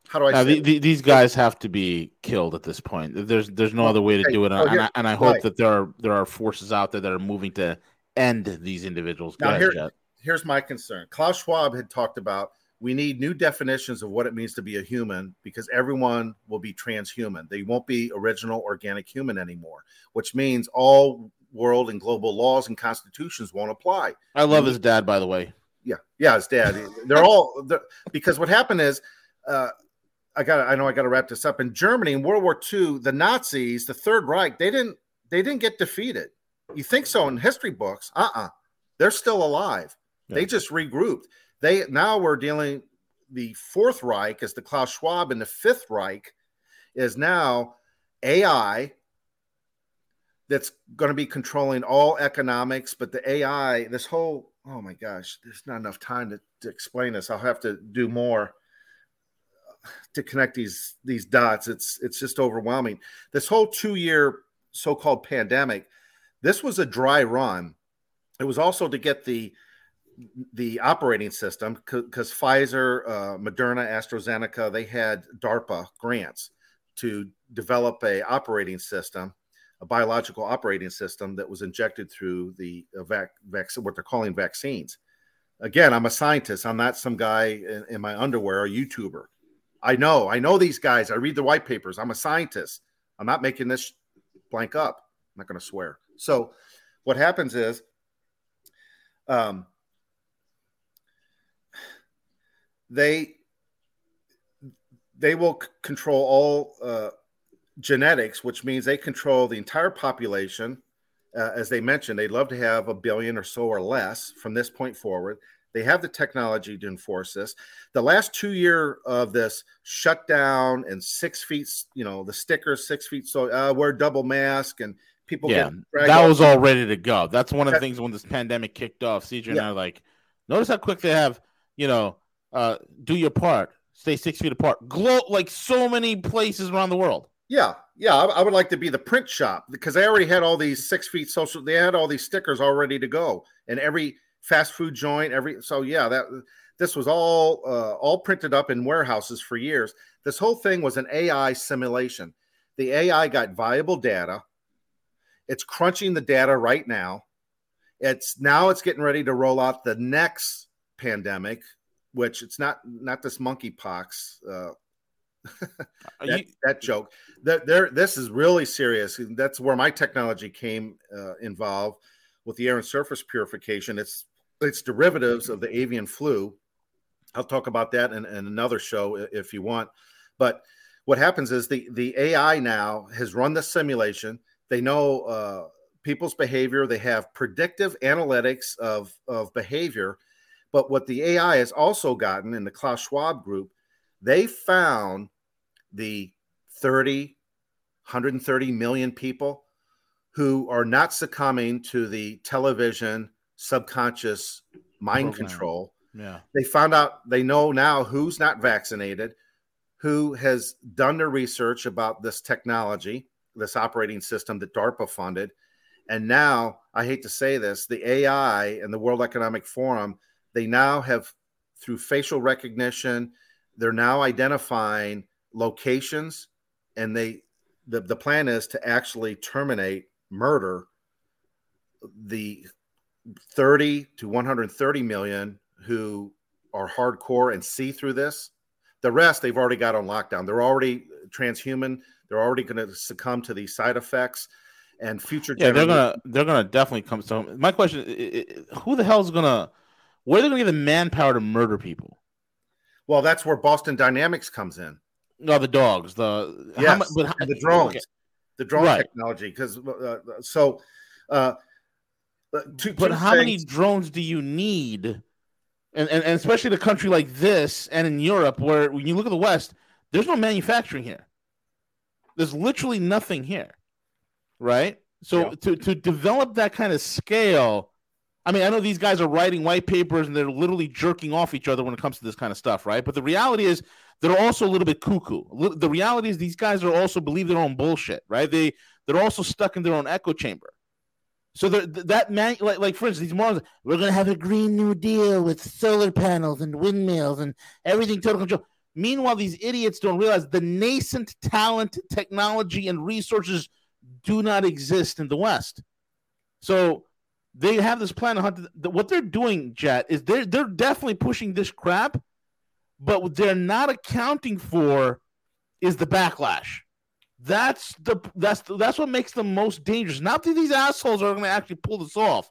how do I? Now, the, the, these guys have to be killed at this point. There's there's no other way to do it, oh, and, I, and I hope right. that there are there are forces out there that are moving to end these individuals. Now, ahead, here, here's my concern. Klaus Schwab had talked about we need new definitions of what it means to be a human because everyone will be transhuman. They won't be original organic human anymore, which means all world and global laws and constitutions won't apply. I love his dad, by the way. Yeah, yeah, his dad. They're all they're, because what happened is. Uh, I got I know I got to wrap this up. In Germany in World War II, the Nazis, the Third Reich, they didn't they didn't get defeated. You think so in history books? Uh-uh. They're still alive. Yeah. They just regrouped. They now we're dealing the Fourth Reich as the Klaus Schwab and the Fifth Reich is now AI that's going to be controlling all economics, but the AI, this whole oh my gosh, there's not enough time to, to explain this. I'll have to do more to connect these these dots. It's it's just overwhelming. This whole two year so called pandemic, this was a dry run. It was also to get the the operating system because Pfizer, uh, Moderna, AstraZeneca, they had DARPA grants to develop a operating system, a biological operating system that was injected through the uh, vac, vac what they're calling vaccines. Again, I'm a scientist. I'm not some guy in, in my underwear, a YouTuber. I know, I know these guys. I read the white papers. I'm a scientist. I'm not making this blank up. I'm not going to swear. So, what happens is, um, they they will c- control all uh, genetics, which means they control the entire population. Uh, as they mentioned, they'd love to have a billion or so or less from this point forward. They have the technology to enforce this. The last two year of this shutdown and six feet, you know, the stickers six feet. So uh, wear double mask and people. Yeah, that was all ready to go. That's one of the things when this pandemic kicked off. CJ yeah. and I like, notice how quick they have. You know, uh, do your part. Stay six feet apart. Glow like so many places around the world. Yeah, yeah. I, I, would like to be the print shop because they already had all these six feet social. They had all these stickers all ready to go, and every fast food joint every so yeah that this was all uh, all printed up in warehouses for years this whole thing was an ai simulation the ai got viable data it's crunching the data right now it's now it's getting ready to roll out the next pandemic which it's not not this monkeypox uh, that, you, that, joke. That there, this is really serious. That's where my technology came uh, involved with the air and surface purification. It's it's derivatives of the avian flu. I'll talk about that in, in another show if you want. But what happens is the the AI now has run the simulation. They know uh, people's behavior. They have predictive analytics of of behavior. But what the AI has also gotten in the Klaus Schwab group, they found the 30, 130 million people who are not succumbing to the television subconscious mind Program. control. Yeah. They found out, they know now who's not vaccinated, who has done their research about this technology, this operating system that DARPA funded. And now, I hate to say this, the AI and the World Economic Forum, they now have, through facial recognition, they're now identifying locations and they the, the plan is to actually terminate murder the 30 to 130 million who are hardcore and see through this. The rest they've already got on lockdown. They're already transhuman. They're already going to succumb to these side effects and future yeah they're gonna they're gonna definitely come. So my question who the hell is gonna where are they gonna get the manpower to murder people? Well that's where boston dynamics comes in no, the dogs. The yes, how, but how, the drones, okay. the drone right. technology. Because uh, uh, so, uh, uh two, but two how things. many drones do you need? And, and, and especially in a country like this and in Europe, where when you look at the West, there's no manufacturing here. There's literally nothing here, right? So yeah. to to develop that kind of scale, I mean, I know these guys are writing white papers and they're literally jerking off each other when it comes to this kind of stuff, right? But the reality is they're also a little bit cuckoo. The reality is these guys are also believe their own bullshit, right? They they're also stuck in their own echo chamber. So that man, like, like for instance, these morons, we're gonna have a green new deal with solar panels and windmills and everything total control. Meanwhile, these idiots don't realize the nascent talent, technology, and resources do not exist in the West. So they have this plan to hunt. What they're doing, Jet, is they're they're definitely pushing this crap but what they're not accounting for is the backlash. That's the that's the, that's what makes them most dangerous. Not that these assholes are going to actually pull this off,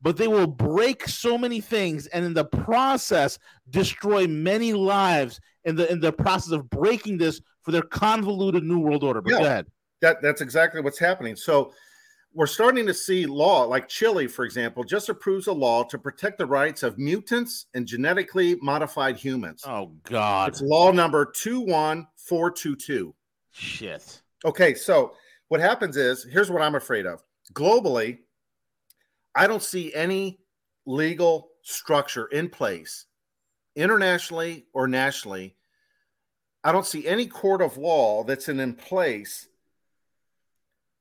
but they will break so many things, and in the process, destroy many lives in the in the process of breaking this for their convoluted new world order. But yeah, go ahead. That that's exactly what's happening. So we're starting to see law like Chile, for example, just approves a law to protect the rights of mutants and genetically modified humans. Oh God! It's law number two one four two two. Shit. Okay, so what happens is here's what I'm afraid of. Globally, I don't see any legal structure in place, internationally or nationally. I don't see any court of law that's in, in place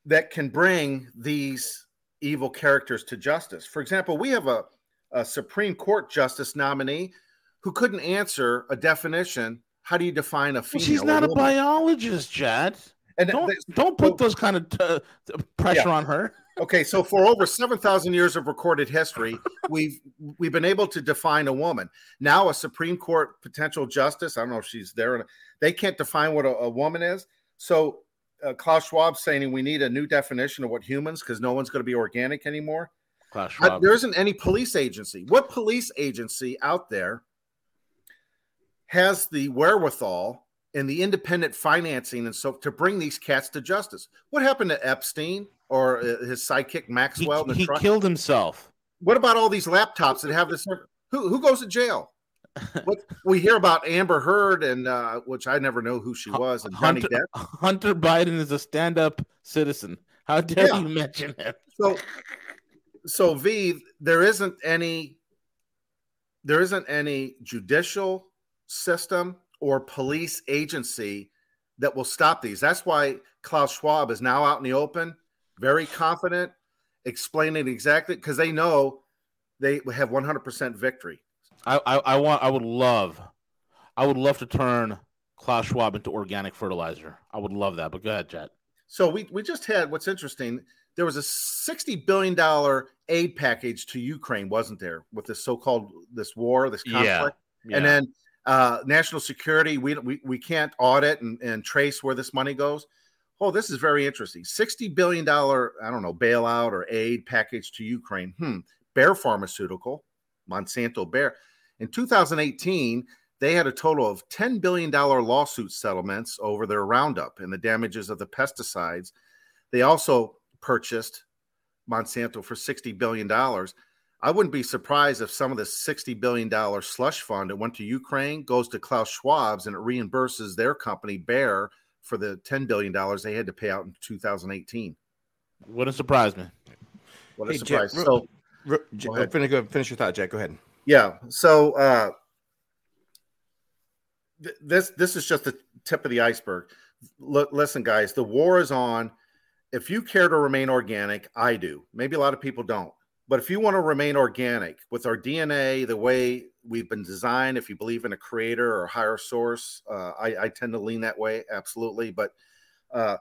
that can bring these evil characters to justice. For example, we have a, a Supreme Court justice nominee who couldn't answer a definition. How do you define a female? Well, she's not a, a biologist, Chad. And don't, don't put those kind of t- pressure yeah. on her. okay, so for over seven thousand years of recorded history, we've we've been able to define a woman. Now, a Supreme Court potential justice, I don't know if she's there. They can't define what a, a woman is. So uh, Klaus Schwab saying we need a new definition of what humans because no one's going to be organic anymore. Klaus Schwab. Uh, there isn't any police agency. What police agency out there has the wherewithal and the independent financing and so to bring these cats to justice? What happened to Epstein or uh, his sidekick Maxwell? He, he killed himself. What about all these laptops that have this? Who who goes to jail? what we hear about Amber Heard and uh, which I never know who she was and Hunter, Hunter Biden is a stand-up citizen. How dare yeah. you mention him? So, so V, there isn't any, there isn't any judicial system or police agency that will stop these. That's why Klaus Schwab is now out in the open, very confident, explaining exactly because they know they have 100% victory. I, I, I want I would love I would love to turn Klaus Schwab into organic fertilizer. I would love that. But go ahead, Jet. So we we just had what's interesting. There was a sixty billion dollar aid package to Ukraine, wasn't there, with this so-called this war, this conflict, yeah. Yeah. and then Uh, national security, we, we, we can't audit and, and trace where this money goes. Oh, this is very interesting. $60 billion, I don't know, bailout or aid package to Ukraine. Hmm. Bayer Pharmaceutical, Monsanto Bayer. In 2018, they had a total of $10 billion lawsuit settlements over their Roundup and the damages of the pesticides. They also purchased Monsanto for $60 billion. I wouldn't be surprised if some of the $60 billion slush fund that went to Ukraine goes to Klaus Schwab's and it reimburses their company, Bayer, for the $10 billion they had to pay out in 2018. Wouldn't surprise me. What a hey, surprise. Jack, so, go finish, go, finish your thought, Jack. Go ahead. Yeah. So, uh, th- this this is just the tip of the iceberg. L- listen, guys, the war is on. If you care to remain organic, I do. Maybe a lot of people don't. But if you want to remain organic with our DNA, the way we've been designed, if you believe in a creator or a higher source, uh, I, I, tend to lean that way, absolutely. But uh,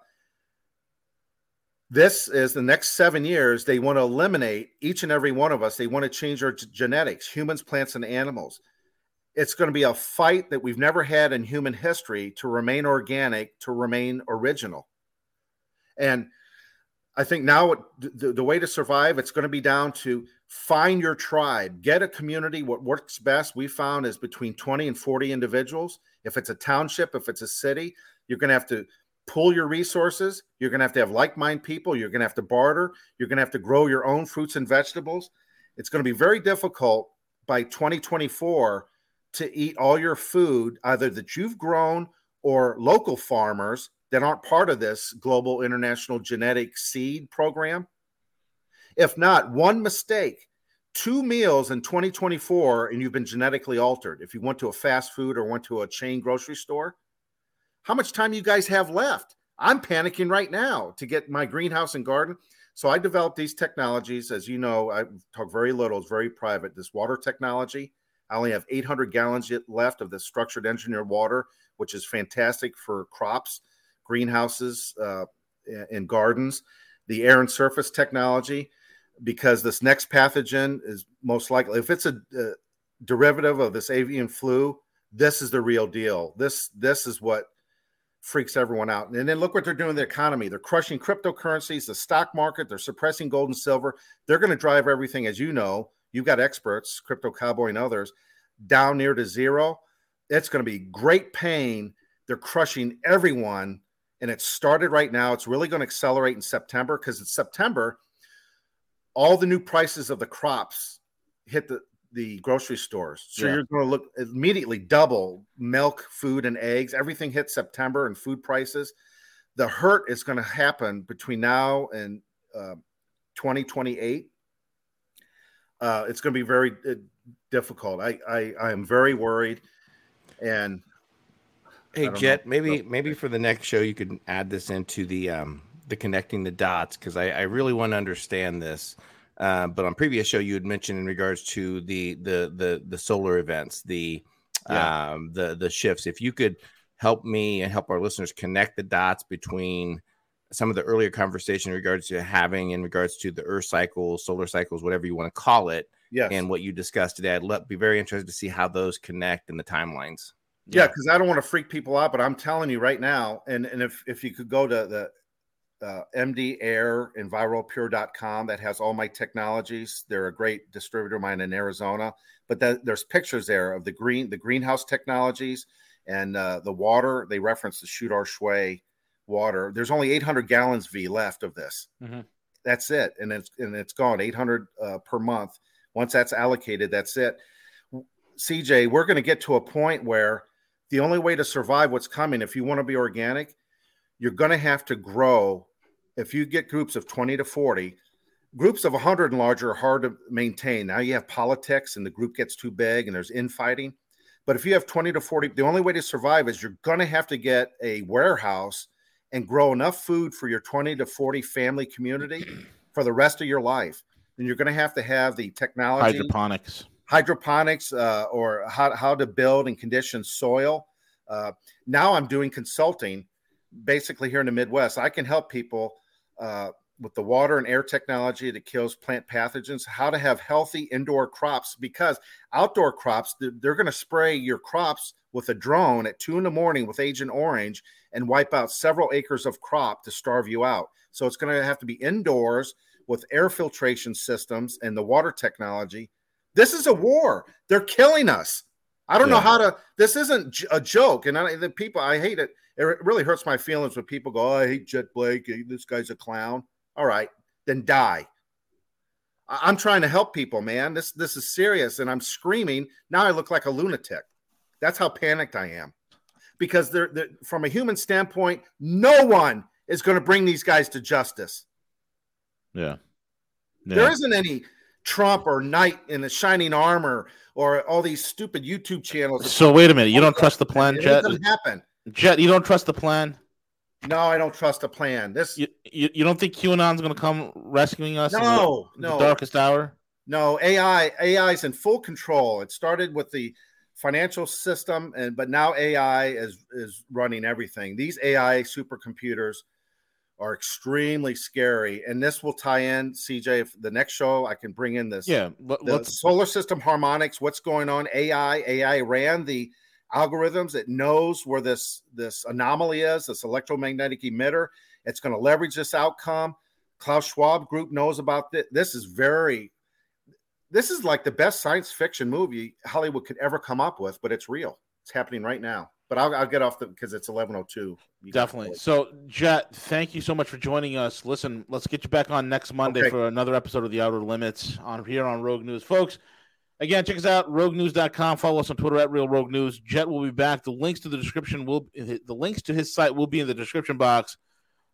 this is the next seven years, they want to eliminate each and every one of us. They want to change our genetics, humans, plants, and animals. It's going to be a fight that we've never had in human history to remain organic, to remain original. And I think now the, the way to survive, it's going to be down to find your tribe, get a community. What works best, we found, is between 20 and 40 individuals. If it's a township, if it's a city, you're going to have to pool your resources. You're going to have to have like minded people. You're going to have to barter. You're going to have to grow your own fruits and vegetables. It's going to be very difficult by 2024 to eat all your food, either that you've grown or local farmers that aren't part of this global international genetic seed program? If not, one mistake, two meals in 2024, and you've been genetically altered. If you went to a fast food or went to a chain grocery store, how much time you guys have left? I'm panicking right now to get my greenhouse and garden. So I developed these technologies. As you know, I talk very little, it's very private. This water technology, I only have 800 gallons left of the structured engineered water, which is fantastic for crops greenhouses uh, and gardens, the air and surface technology, because this next pathogen is most likely, if it's a, a derivative of this avian flu, this is the real deal. This this is what freaks everyone out. And then look what they're doing in the economy. They're crushing cryptocurrencies, the stock market, they're suppressing gold and silver. They're going to drive everything, as you know, you've got experts, Crypto Cowboy and others, down near to zero. It's going to be great pain. They're crushing everyone and it started right now. It's really going to accelerate in September because it's September. All the new prices of the crops hit the, the grocery stores. So yeah. you're going to look immediately double milk, food, and eggs. Everything hits September and food prices. The hurt is going to happen between now and uh, 2028. Uh, it's going to be very uh, difficult. I, I I am very worried, and Hey Jet, know. maybe maybe for the next show you could add this into the um the connecting the dots because I, I really want to understand this. Uh, but on previous show you had mentioned in regards to the the the the solar events, the yeah. um the the shifts. If you could help me and help our listeners connect the dots between some of the earlier conversation in regards to having in regards to the earth cycles, solar cycles, whatever you want to call it, yes. and what you discussed today. I'd be very interested to see how those connect in the timelines. Yeah, because I don't want to freak people out, but I'm telling you right now, and, and if, if you could go to the uh, MD Air EnviroPure.com, that has all my technologies. They're a great distributor of mine in Arizona, but that, there's pictures there of the green the greenhouse technologies and uh, the water. They reference the Shudar Shui water. There's only 800 gallons V left of this. Mm-hmm. That's it, and it's and it's gone 800 uh, per month. Once that's allocated, that's it. CJ, we're going to get to a point where the only way to survive what's coming, if you want to be organic, you're going to have to grow. If you get groups of 20 to 40, groups of 100 and larger are hard to maintain. Now you have politics and the group gets too big and there's infighting. But if you have 20 to 40, the only way to survive is you're going to have to get a warehouse and grow enough food for your 20 to 40 family community for the rest of your life. And you're going to have to have the technology hydroponics hydroponics uh, or how, how to build and condition soil. Uh, now I'm doing consulting basically here in the Midwest. I can help people uh, with the water and air technology that kills plant pathogens, how to have healthy indoor crops because outdoor crops, they're going to spray your crops with a drone at two in the morning with Agent Orange and wipe out several acres of crop to starve you out. So it's going to have to be indoors with air filtration systems and the water technology. This is a war. They're killing us. I don't yeah. know how to. This isn't a joke, and I, the people I hate it. It really hurts my feelings when people go, oh, "I hate Jet Blake. This guy's a clown." All right, then die. I'm trying to help people, man. This this is serious, and I'm screaming. Now I look like a lunatic. That's how panicked I am, because they're, they're from a human standpoint, no one is going to bring these guys to justice. Yeah. yeah. There isn't any Trump or knight in the shining armor or all these stupid YouTube channels. So wait a minute, you don't trust the plan, it Jet? Doesn't happen. Jet, you don't trust the plan? No, I don't trust the plan. This you, you, you don't think QAnon's going to come rescuing us? No, in the, no. the darkest hour. No, AI AI is in full control. It started with the financial system, and but now AI is is running everything. These AI supercomputers are extremely scary, and this will tie in. CJ, if the next show I can bring in this, yeah, the solar system harmonics. What's going on? AI AI ran the algorithms. It knows where this this anomaly is, this electromagnetic emitter. It's going to leverage this outcome. Klaus Schwab Group knows about this. This is very. This is like the best science fiction movie Hollywood could ever come up with, but it's real. It's happening right now. But I'll, I'll get off the because it's eleven oh two. Definitely. So, Jet, thank you so much for joining us. Listen, let's get you back on next Monday okay. for another episode of the Outer Limits on here on Rogue News, folks. Again, check us out, roguenews.com. Follow us on Twitter at Real Rogue News. Jet will be back. The links to the description will the links to his site will be in the description box.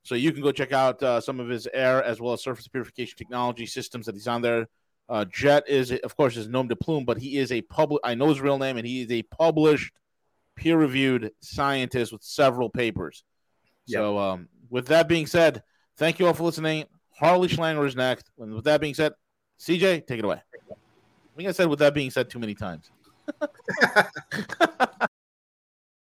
So you can go check out uh, some of his air as well as surface purification technology systems that he's on there. Uh, Jet is, of course, his nom de plume, but he is a public. I know his real name, and he is a published, peer-reviewed scientist with several papers. Yep. So, um, with that being said, thank you all for listening. Harley Schlanger is next. And with that being said, CJ, take it away. I think I said with that being said too many times.